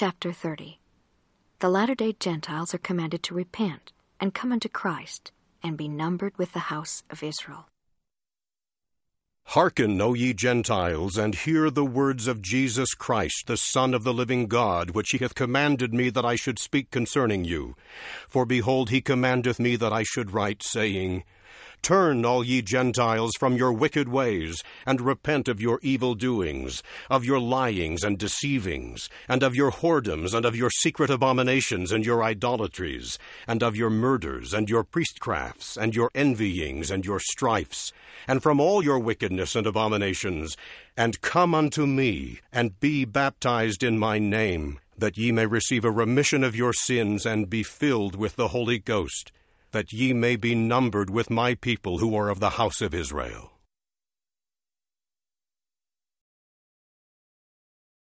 Chapter 30 The latter day Gentiles are commanded to repent and come unto Christ and be numbered with the house of Israel. Hearken, O ye Gentiles, and hear the words of Jesus Christ, the Son of the living God, which he hath commanded me that I should speak concerning you. For behold, he commandeth me that I should write, saying, Turn, all ye Gentiles, from your wicked ways, and repent of your evil doings, of your lyings and deceivings, and of your whoredoms, and of your secret abominations, and your idolatries, and of your murders, and your priestcrafts, and your envyings, and your strifes, and from all your wickedness and abominations, and come unto me, and be baptized in my name, that ye may receive a remission of your sins, and be filled with the Holy Ghost that ye may be numbered with my people who are of the house of Israel.